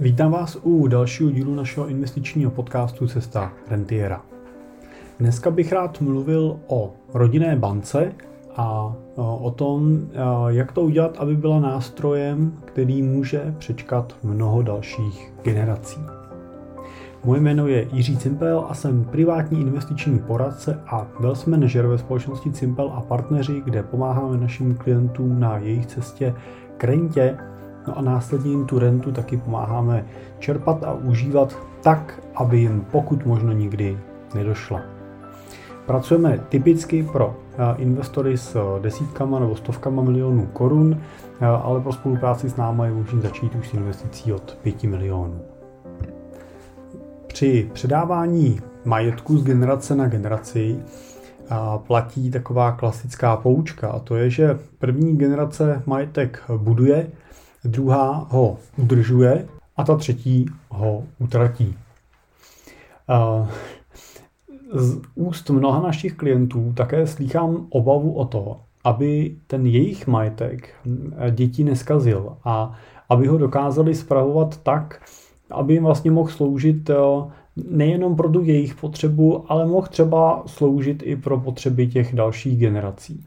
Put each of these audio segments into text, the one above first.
Vítám vás u dalšího dílu našeho investičního podcastu Cesta Rentiera. Dneska bych rád mluvil o rodinné bance a o tom, jak to udělat, aby byla nástrojem, který může přečkat mnoho dalších generací. Moje jméno je Jiří Cimpel a jsem privátní investiční poradce a wealth manager ve společnosti Cimpel a partneři, kde pomáháme našim klientům na jejich cestě k rentě, no a následně jim tu rentu taky pomáháme čerpat a užívat tak, aby jim pokud možno nikdy nedošla. Pracujeme typicky pro eh, investory s desítkama nebo stovkama milionů korun, eh, ale pro spolupráci s námi je možné začít už s investicí od 5 milionů. Při předávání majetku z generace na generaci platí taková klasická poučka a to je, že první generace majetek buduje, druhá ho udržuje a ta třetí ho utratí. Z úst mnoha našich klientů také slýchám obavu o to, aby ten jejich majetek děti neskazil a aby ho dokázali spravovat tak, aby jim vlastně mohl sloužit nejenom pro tu jejich potřebu, ale mohl třeba sloužit i pro potřeby těch dalších generací.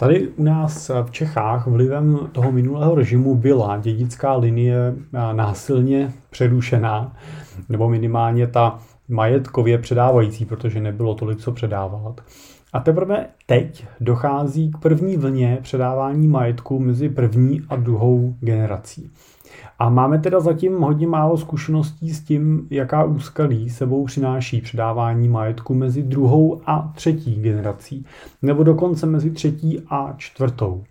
Tady u nás v Čechách vlivem toho minulého režimu byla dědická linie násilně přerušená, nebo minimálně ta majetkově předávající, protože nebylo tolik co předávat. A teprve teď dochází k první vlně předávání majetku mezi první a druhou generací. A máme teda zatím hodně málo zkušeností s tím, jaká úskalí sebou přináší předávání majetku mezi druhou a třetí generací, nebo dokonce mezi třetí a čtvrtou.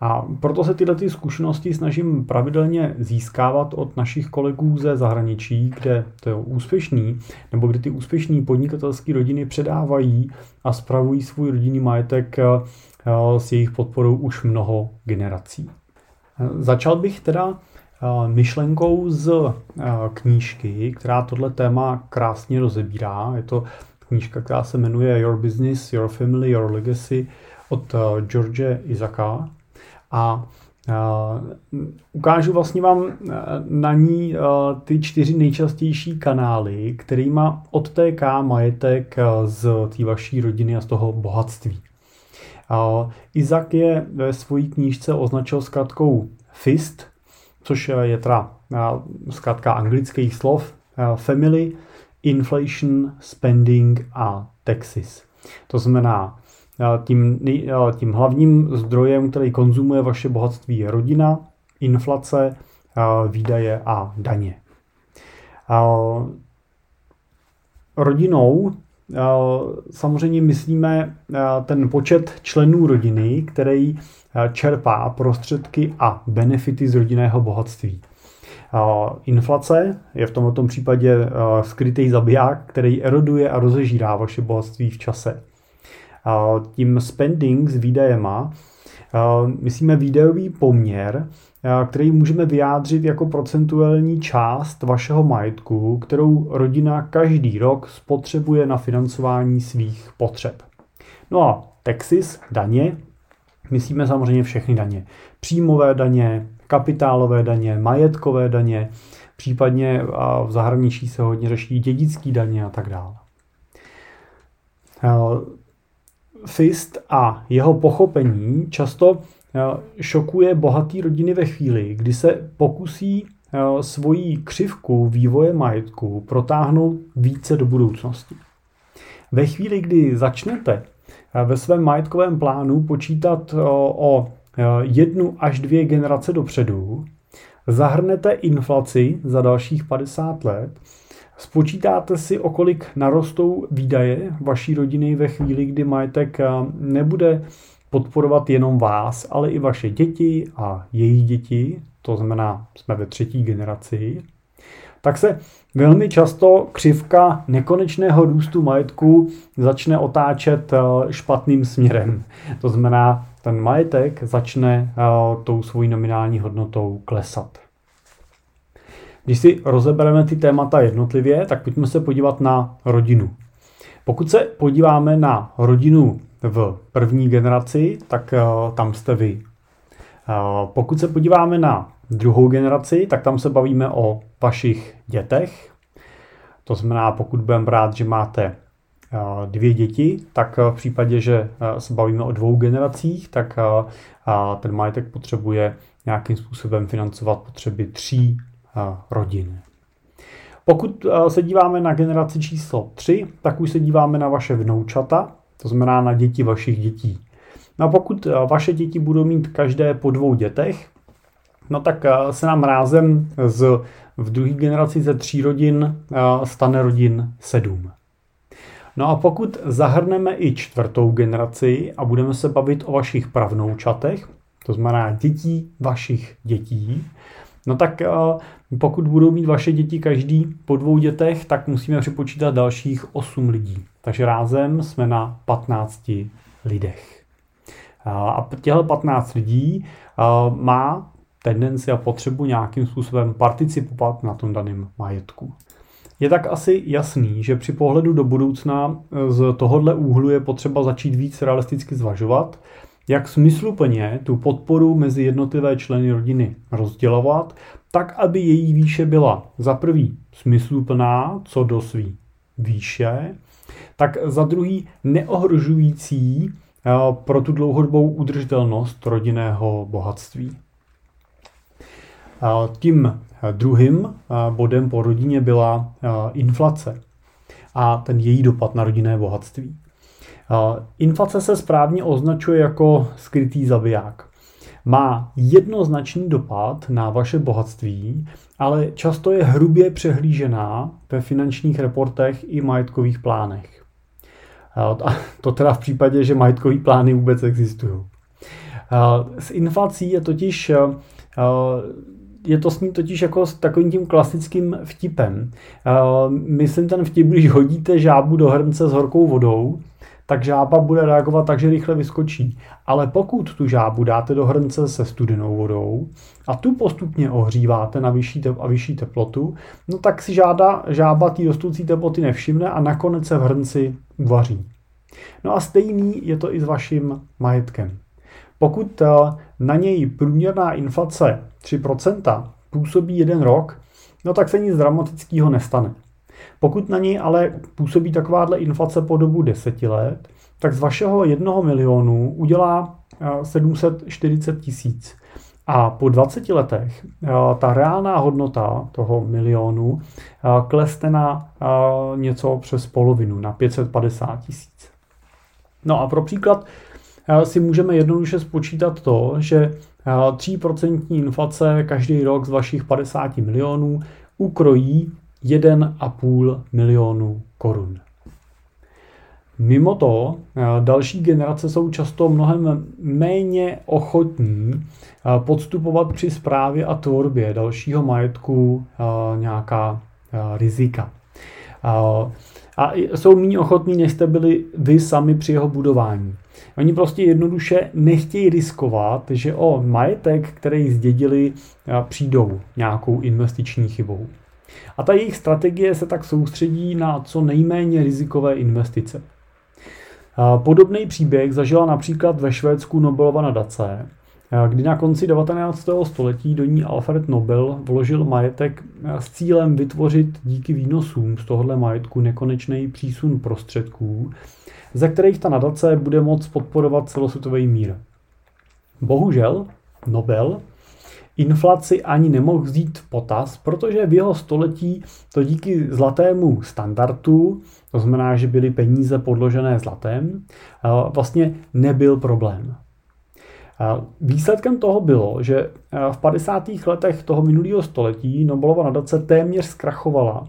A proto se tyhle ty zkušenosti snažím pravidelně získávat od našich kolegů ze zahraničí, kde to je úspěšný, nebo kde ty úspěšné podnikatelské rodiny předávají a spravují svůj rodinný majetek eh, s jejich podporou už mnoho generací. Začal bych teda myšlenkou z knížky, která tohle téma krásně rozebírá. Je to knížka, která se jmenuje Your Business, Your Family, Your Legacy od George Izaka. A ukážu vlastně vám na ní ty čtyři nejčastější kanály, kterými odtéká majetek z té vaší rodiny a z toho bohatství. Izak je ve své knížce označil zkrátkou FIST, což je teda zkrátka anglických slov family, inflation, spending a taxes. To znamená, tím, tím hlavním zdrojem, který konzumuje vaše bohatství, je rodina, inflace, výdaje a daně. Rodinou samozřejmě myslíme ten počet členů rodiny, který čerpá prostředky a benefity z rodinného bohatství. Inflace je v tomto případě skrytý zabiják, který eroduje a rozežírá vaše bohatství v čase. Tím spending s výdajema myslíme výdajový poměr, který můžeme vyjádřit jako procentuální část vašeho majetku, kterou rodina každý rok spotřebuje na financování svých potřeb. No a taxis, daně, myslíme samozřejmě všechny daně. Příjmové daně, kapitálové daně, majetkové daně, případně v zahraničí se hodně řeší dědický daně a tak dále. Fist a jeho pochopení často šokuje bohatý rodiny ve chvíli, kdy se pokusí svoji křivku vývoje majetku protáhnout více do budoucnosti. Ve chvíli, kdy začnete ve svém majetkovém plánu počítat o jednu až dvě generace dopředu, zahrnete inflaci za dalších 50 let, spočítáte si, o kolik narostou výdaje vaší rodiny ve chvíli, kdy majetek nebude podporovat jenom vás, ale i vaše děti a jejich děti, to znamená, jsme ve třetí generaci, tak se velmi často křivka nekonečného růstu majetku začne otáčet eh, špatným směrem. To znamená, ten majetek začne eh, tou svojí nominální hodnotou klesat. Když si rozebereme ty témata jednotlivě, tak pojďme se podívat na rodinu. Pokud se podíváme na rodinu v první generaci, tak uh, tam jste vy. Uh, pokud se podíváme na druhou generaci, tak tam se bavíme o vašich dětech. To znamená, pokud budeme brát, že máte dvě děti, tak v případě, že se bavíme o dvou generacích, tak ten majetek potřebuje nějakým způsobem financovat potřeby tří rodin. Pokud se díváme na generaci číslo 3, tak už se díváme na vaše vnoučata, to znamená na děti vašich dětí. No a pokud vaše děti budou mít každé po dvou dětech, no tak se nám rázem z, v druhé generaci ze tří rodin stane rodin sedm. No a pokud zahrneme i čtvrtou generaci a budeme se bavit o vašich pravnoučatech, to znamená dětí vašich dětí, no tak pokud budou mít vaše děti každý po dvou dětech, tak musíme připočítat dalších 8 lidí. Takže rázem jsme na 15 lidech. A těchto 15 lidí má tendenci a potřebu nějakým způsobem participovat na tom daném majetku. Je tak asi jasný, že při pohledu do budoucna e, z tohohle úhlu je potřeba začít víc realisticky zvažovat, jak smysluplně tu podporu mezi jednotlivé členy rodiny rozdělovat, tak aby její výše byla za prvý smysluplná co do svý výše, tak za druhý neohrožující e, pro tu dlouhodobou udržitelnost rodinného bohatství. Tím druhým bodem po rodině byla inflace a ten její dopad na rodinné bohatství. Inflace se správně označuje jako skrytý zabiják. Má jednoznačný dopad na vaše bohatství, ale často je hrubě přehlížená ve finančních reportech i majetkových plánech. To teda v případě, že majetkové plány vůbec existují. S inflací je totiž je to s ním totiž jako s takovým tím klasickým vtipem. Myslím ten vtip, když hodíte žábu do hrnce s horkou vodou, tak žába bude reagovat tak, že rychle vyskočí. Ale pokud tu žábu dáte do hrnce se studenou vodou a tu postupně ohříváte na vyšší tep- a vyšší teplotu, no tak si žáda, žába té rostoucí teploty nevšimne a nakonec se v hrnci uvaří. No a stejný je to i s vaším majetkem. Pokud na něj průměrná inflace 3% působí jeden rok, no tak se nic dramatického nestane. Pokud na něj ale působí takováhle inflace po dobu 10 let, tak z vašeho jednoho milionu udělá 740 tisíc. A po 20 letech ta reálná hodnota toho milionu klesne na něco přes polovinu, na 550 tisíc. No a pro příklad si můžeme jednoduše spočítat to, že 3% inflace každý rok z vašich 50 milionů ukrojí 1,5 milionu korun. Mimo to, další generace jsou často mnohem méně ochotní podstupovat při správě a tvorbě dalšího majetku nějaká rizika. A jsou méně ochotní, než jste byli vy sami při jeho budování. Oni prostě jednoduše nechtějí riskovat, že o majetek, který zdědili, přijdou nějakou investiční chybou. A ta jejich strategie se tak soustředí na co nejméně rizikové investice. Podobný příběh zažila například ve Švédsku Nobelova nadace, kdy na konci 19. století do ní Alfred Nobel vložil majetek s cílem vytvořit díky výnosům z tohohle majetku nekonečný přísun prostředků, ze kterých ta nadace bude moct podporovat celosvětový mír. Bohužel Nobel inflaci ani nemohl vzít v potaz, protože v jeho století to díky zlatému standardu, to znamená, že byly peníze podložené zlatem, vlastně nebyl problém. Výsledkem toho bylo, že v 50. letech toho minulého století Nobelova nadace téměř zkrachovala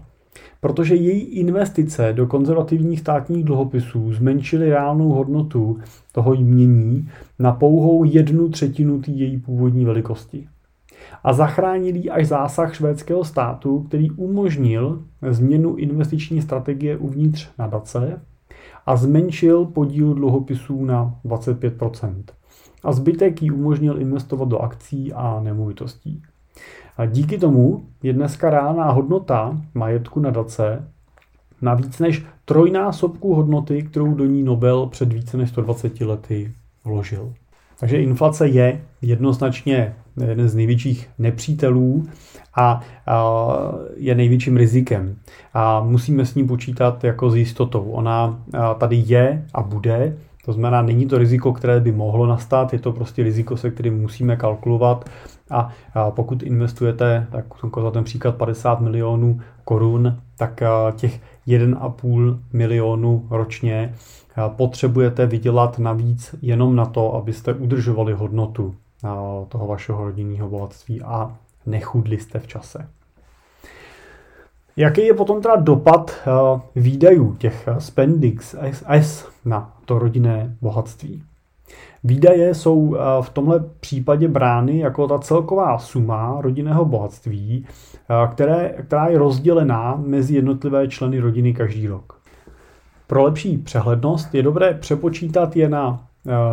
protože její investice do konzervativních státních dluhopisů zmenšily reálnou hodnotu toho jmění na pouhou jednu třetinu té její původní velikosti. A zachránil jí až zásah švédského státu, který umožnil změnu investiční strategie uvnitř nadace a zmenšil podíl dluhopisů na 25% A zbytek jí umožnil investovat do akcí a nemovitostí. A díky tomu je dneska reálná hodnota majetku nadace na víc než trojnásobku hodnoty, kterou do ní Nobel před více než 120 lety vložil. Takže inflace je jednoznačně jeden z největších nepřítelů a je největším rizikem. A musíme s ní počítat jako s jistotou. Ona tady je a bude, to znamená, není to riziko, které by mohlo nastat, je to prostě riziko, se kterým musíme kalkulovat a pokud investujete, tak za ten příklad 50 milionů korun, tak těch 1,5 milionu ročně potřebujete vydělat navíc jenom na to, abyste udržovali hodnotu toho vašeho rodinného bohatství a nechudli jste v čase. Jaký je potom teda dopad výdajů těch spendings S na to rodinné bohatství? Výdaje jsou v tomhle případě brány jako ta celková suma rodinného bohatství, které, která je rozdělená mezi jednotlivé členy rodiny každý rok. Pro lepší přehlednost je dobré přepočítat je na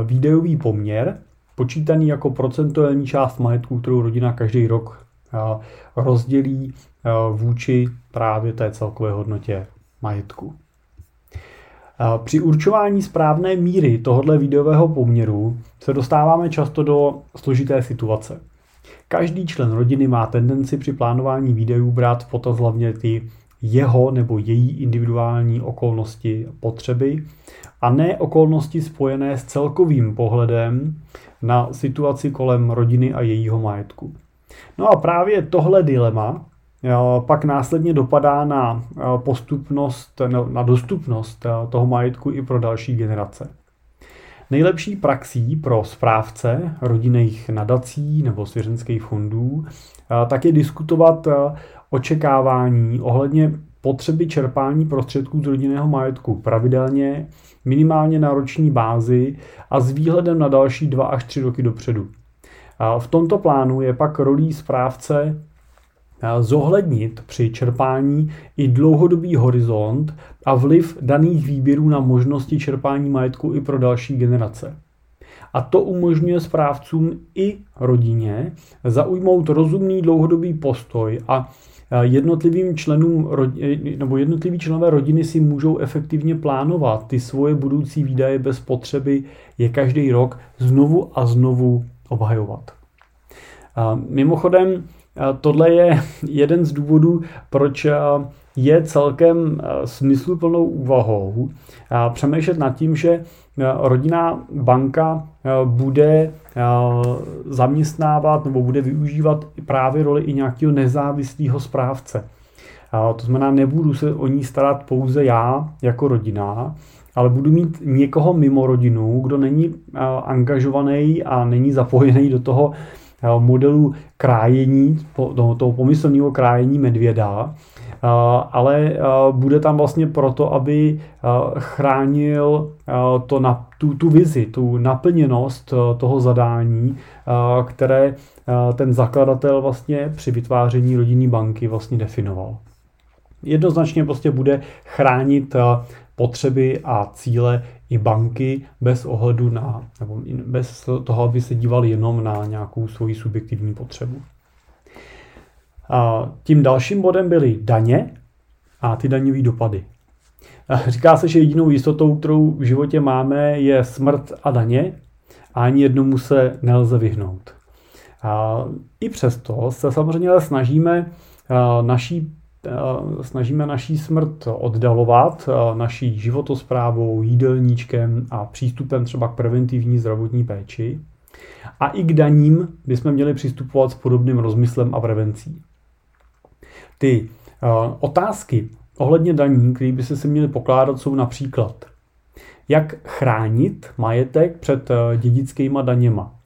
výdajový poměr, počítaný jako procentuální část majetku, kterou rodina každý rok rozdělí vůči právě té celkové hodnotě majetku. Při určování správné míry tohoto výdajového poměru se dostáváme často do složité situace. Každý člen rodiny má tendenci při plánování výdajů brát v potaz hlavně ty jeho nebo její individuální okolnosti potřeby a ne okolnosti spojené s celkovým pohledem na situaci kolem rodiny a jejího majetku. No a právě tohle dilema pak následně dopadá na postupnost, na dostupnost toho majetku i pro další generace. Nejlepší praxí pro správce rodinných nadací nebo svěřenských fondů tak je diskutovat očekávání ohledně potřeby čerpání prostředků z rodinného majetku pravidelně, minimálně na roční bázi a s výhledem na další dva až tři roky dopředu. V tomto plánu je pak rolí správce zohlednit při čerpání i dlouhodobý horizont a vliv daných výběrů na možnosti čerpání majetku i pro další generace. A to umožňuje správcům i rodině zaujmout rozumný dlouhodobý postoj a jednotlivým členům nebo jednotliví členové rodiny si můžou efektivně plánovat ty svoje budoucí výdaje bez potřeby je každý rok znovu a znovu obhajovat. Mimochodem, tohle je jeden z důvodů, proč je celkem smysluplnou úvahou přemýšlet nad tím, že rodinná banka bude zaměstnávat nebo bude využívat právě roli i nějakého nezávislého správce. To znamená, nebudu se o ní starat pouze já jako rodina, ale budu mít někoho mimo rodinu, kdo není angažovaný a není zapojený do toho modelu krájení, toho pomyslného krájení medvěda, ale bude tam vlastně proto, aby chránil to na, tu, tu vizi, tu naplněnost toho zadání, které ten zakladatel vlastně při vytváření rodinné banky vlastně definoval. Jednoznačně prostě bude chránit potřeby a cíle i banky bez ohledu na, nebo bez toho, aby se dívali jenom na nějakou svoji subjektivní potřebu. A tím dalším bodem byly daně a ty daňové dopady. Říká se, že jedinou jistotou, kterou v životě máme, je smrt a daně a ani jednomu se nelze vyhnout. A I přesto se samozřejmě snažíme naší snažíme naší smrt oddalovat naší životosprávou, jídelníčkem a přístupem třeba k preventivní zdravotní péči. A i k daním bychom měli přistupovat s podobným rozmyslem a prevencí. Ty otázky ohledně daní, které by se si měly pokládat, jsou například, jak chránit majetek před dědickýma daněma.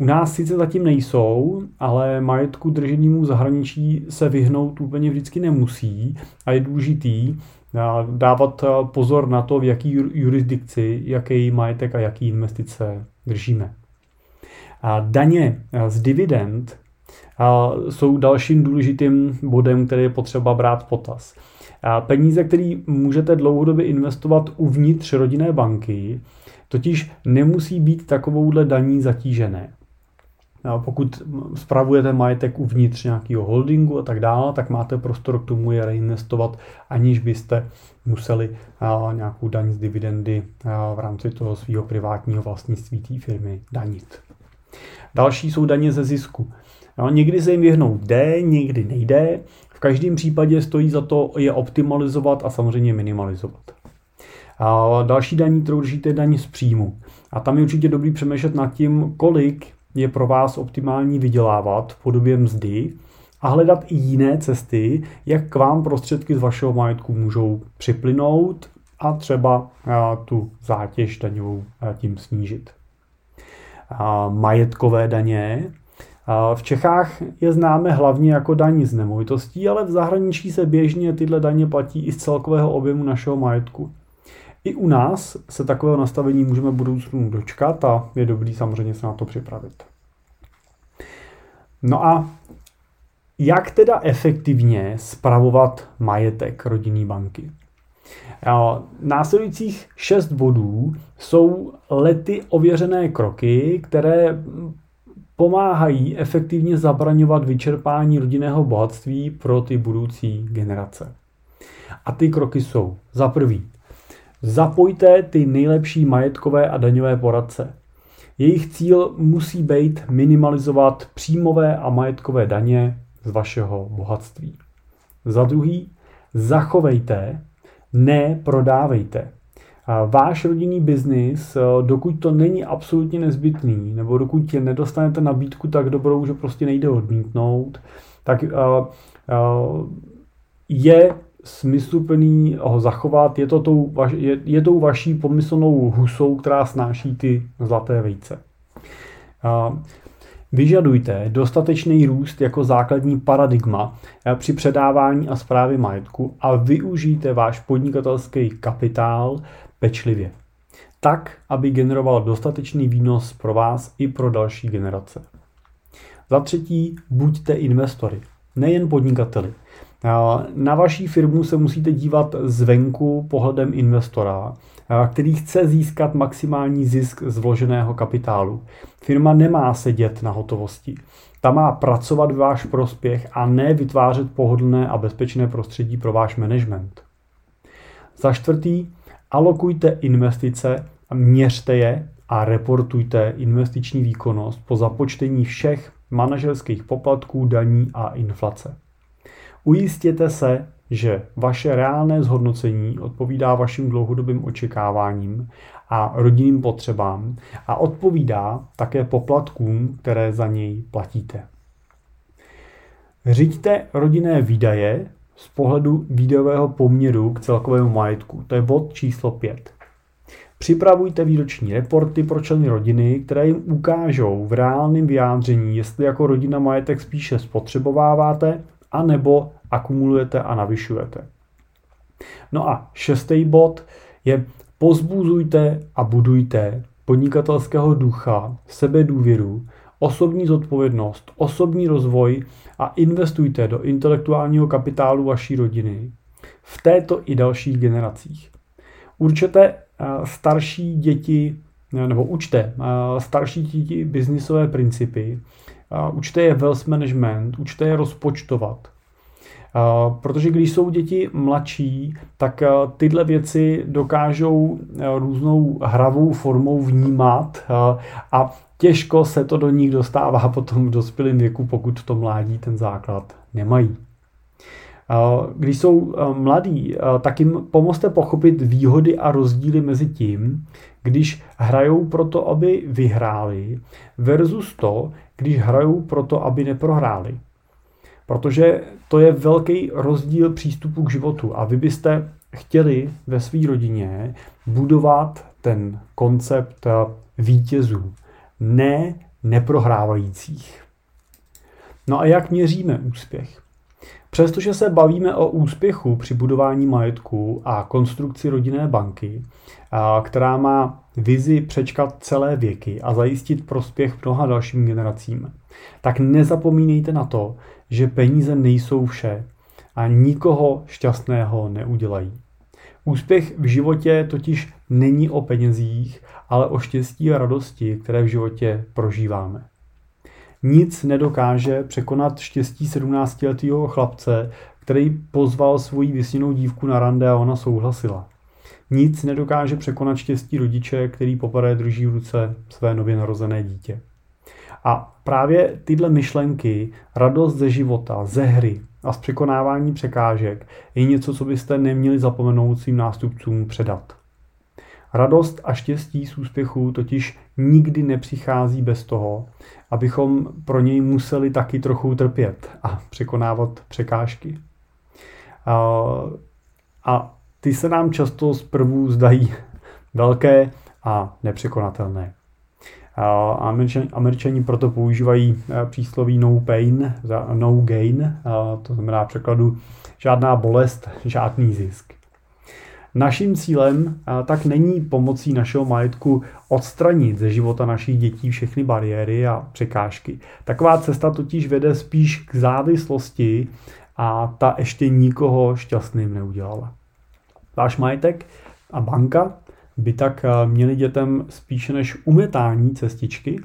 U nás sice zatím nejsou, ale majetku drženímu zahraničí se vyhnout úplně vždycky nemusí a je důležitý dávat pozor na to, v jaký jurisdikci, jaký majetek a jaký investice držíme. A daně z dividend jsou dalším důležitým bodem, který je potřeba brát potaz. A peníze, které můžete dlouhodobě investovat uvnitř rodinné banky, totiž nemusí být takovouhle daní zatížené. Pokud spravujete majetek uvnitř nějakého holdingu a tak dále, tak máte prostor k tomu je reinvestovat, aniž byste museli nějakou daň z dividendy v rámci toho svého privátního vlastnictví té firmy danit. Další jsou daně ze zisku. No, někdy se jim vyhnout jde, někdy nejde. V každém případě stojí za to je optimalizovat a samozřejmě minimalizovat. A další daní, kterou držíte, je daň z příjmu. A tam je určitě dobrý přemýšlet nad tím, kolik je pro vás optimální vydělávat v podobě mzdy a hledat i jiné cesty, jak k vám prostředky z vašeho majetku můžou připlynout a třeba tu zátěž daňovou tím snížit. Majetkové daně. V Čechách je známe hlavně jako daní z nemovitostí, ale v zahraničí se běžně tyhle daně platí i z celkového objemu našeho majetku. I u nás se takového nastavení můžeme budoucnu dočkat a je dobrý samozřejmě se na to připravit. No a jak teda efektivně spravovat majetek rodinný banky? Následujících šest bodů jsou lety ověřené kroky, které pomáhají efektivně zabraňovat vyčerpání rodinného bohatství pro ty budoucí generace. A ty kroky jsou za prvý Zapojte ty nejlepší majetkové a daňové poradce. Jejich cíl musí být minimalizovat příjmové a majetkové daně z vašeho bohatství. Za druhý, zachovejte, ne prodávejte. Váš rodinný biznis, dokud to není absolutně nezbytný, nebo dokud nedostanete nabídku tak dobrou, že prostě nejde odmítnout, tak je smysluplný ho zachovat. Je to tou, je, je tou vaší pomyslnou husou, která snáší ty zlaté vejce. Vyžadujte dostatečný růst jako základní paradigma při předávání a zprávě majetku a využijte váš podnikatelský kapitál pečlivě. Tak, aby generoval dostatečný výnos pro vás i pro další generace. Za třetí, buďte investory, nejen podnikateli. Na vaší firmu se musíte dívat zvenku pohledem investora, který chce získat maximální zisk z vloženého kapitálu. Firma nemá sedět na hotovosti. Ta má pracovat v váš prospěch a ne vytvářet pohodlné a bezpečné prostředí pro váš management. Za čtvrtý, alokujte investice, měřte je a reportujte investiční výkonnost po započtení všech manažerských poplatků, daní a inflace. Ujistěte se, že vaše reálné zhodnocení odpovídá vašim dlouhodobým očekáváním a rodinným potřebám a odpovídá také poplatkům, které za něj platíte. Řiďte rodinné výdaje z pohledu výdajového poměru k celkovému majetku. To je bod číslo 5. Připravujte výroční reporty pro členy rodiny, které jim ukážou v reálném vyjádření, jestli jako rodina majetek spíše spotřebováváte anebo akumulujete a navyšujete. No a šestý bod je pozbuzujte a budujte podnikatelského ducha, sebedůvěru, osobní zodpovědnost, osobní rozvoj a investujte do intelektuálního kapitálu vaší rodiny v této i dalších generacích. Určete eh, starší děti, nebo učte eh, starší děti biznisové principy, učte je wealth management, učte je rozpočtovat. Protože když jsou děti mladší, tak tyhle věci dokážou různou hravou formou vnímat a těžko se to do nich dostává potom v dospělém věku, pokud to mládí ten základ nemají. Když jsou mladí, tak jim pomozte pochopit výhody a rozdíly mezi tím, když hrajou proto, aby vyhráli, versus to, když hrajou proto, aby neprohráli. Protože to je velký rozdíl přístupu k životu a vy byste chtěli ve své rodině budovat ten koncept vítězů, ne neprohrávajících. No a jak měříme úspěch? Přestože se bavíme o úspěchu při budování majetku a konstrukci rodinné banky, která má vizi přečkat celé věky a zajistit prospěch mnoha dalším generacím, tak nezapomínejte na to, že peníze nejsou vše a nikoho šťastného neudělají. Úspěch v životě totiž není o penězích, ale o štěstí a radosti, které v životě prožíváme. Nic nedokáže překonat štěstí 17-letého chlapce, který pozval svoji vysněnou dívku na rande a ona souhlasila. Nic nedokáže překonat štěstí rodiče, který poprvé drží v ruce své nově narozené dítě. A právě tyhle myšlenky, radost ze života, ze hry a z překonávání překážek je něco, co byste neměli zapomenout svým nástupcům předat. Radost a štěstí z úspěchu totiž nikdy nepřichází bez toho, abychom pro něj museli taky trochu trpět a překonávat překážky. A, a ty se nám často zprvu zdají velké a nepřekonatelné. Američani, proto používají e, přísloví no pain za no gain, to znamená překladu žádná bolest, žádný zisk. Naším cílem tak není pomocí našeho majetku odstranit ze života našich dětí všechny bariéry a překážky. Taková cesta totiž vede spíš k závislosti a ta ještě nikoho šťastným neudělala. Váš majetek a banka by tak měli dětem spíše než umetání cestičky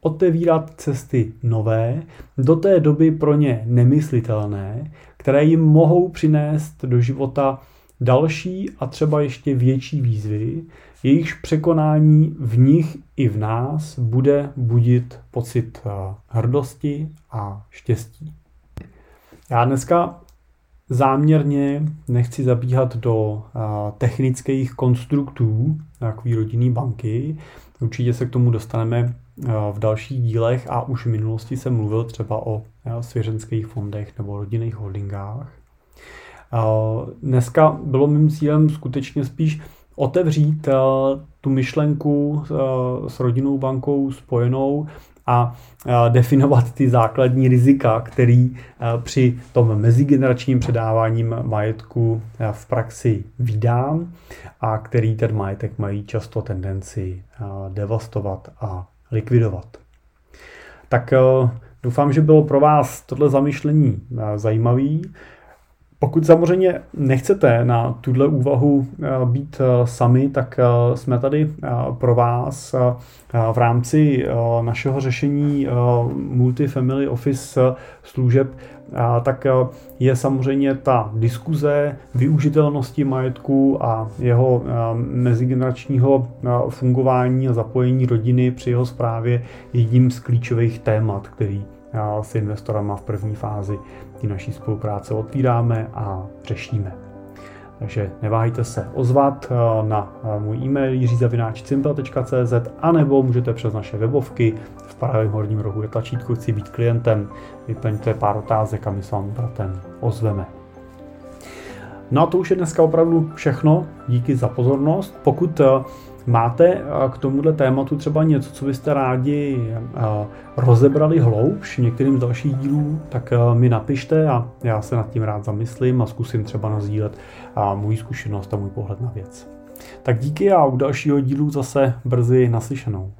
otevírat cesty nové, do té doby pro ně nemyslitelné, které jim mohou přinést do života další a třeba ještě větší výzvy, jejichž překonání v nich i v nás bude budit pocit eh, hrdosti a štěstí. Já dneska záměrně nechci zabíhat do eh, technických konstruktů takové rodinné banky. Určitě se k tomu dostaneme eh, v dalších dílech a už v minulosti jsem mluvil třeba o svěřenských fondech nebo rodinných holdingách. Dneska bylo mým cílem skutečně spíš otevřít eh, tu myšlenku eh, s rodinnou bankou spojenou a eh, definovat ty základní rizika, který při tom mezigeneračním předáváním majetku v praxi vydám a který ten majetek mají často tendenci devastovat a likvidovat. Tak doufám, že bylo pro vás tohle zamyšlení zajímavý. Pokud samozřejmě nechcete na tuhle úvahu eh, být eh, sami, tak eh, jsme tady pro vás v rámci našeho řešení Multifamily Office služeb, tak je samozřejmě ta diskuze využitelnosti majetku a jeho mezigeneračního fungování a zapojení rodiny při jeho zprávě jedním z klíčových témat, který s investorama v první fázi ty naší spolupráce otvíráme a řešíme. Takže neváhejte se ozvat eh, na eh, můj e-mail jiřizavináčcimpel.cz a nebo můžete přes naše webovky v pravém horním rohu je tlačítko chci být klientem, vyplňte pár otázek a my se vám bratem ozveme. No a to už je dneska opravdu všechno. Díky za pozornost. Pokud eh, Máte eh, k tomuhle tématu třeba něco, co byste rádi eh, rozebrali hloubš některým z dalších dílů, tak eh, mi napište a já se nad tím rád zamyslím a zkusím třeba nazdílet můj zkušenost a můj pohled na věc. Tak díky a u dalšího dílu zase brzy naslyšenou.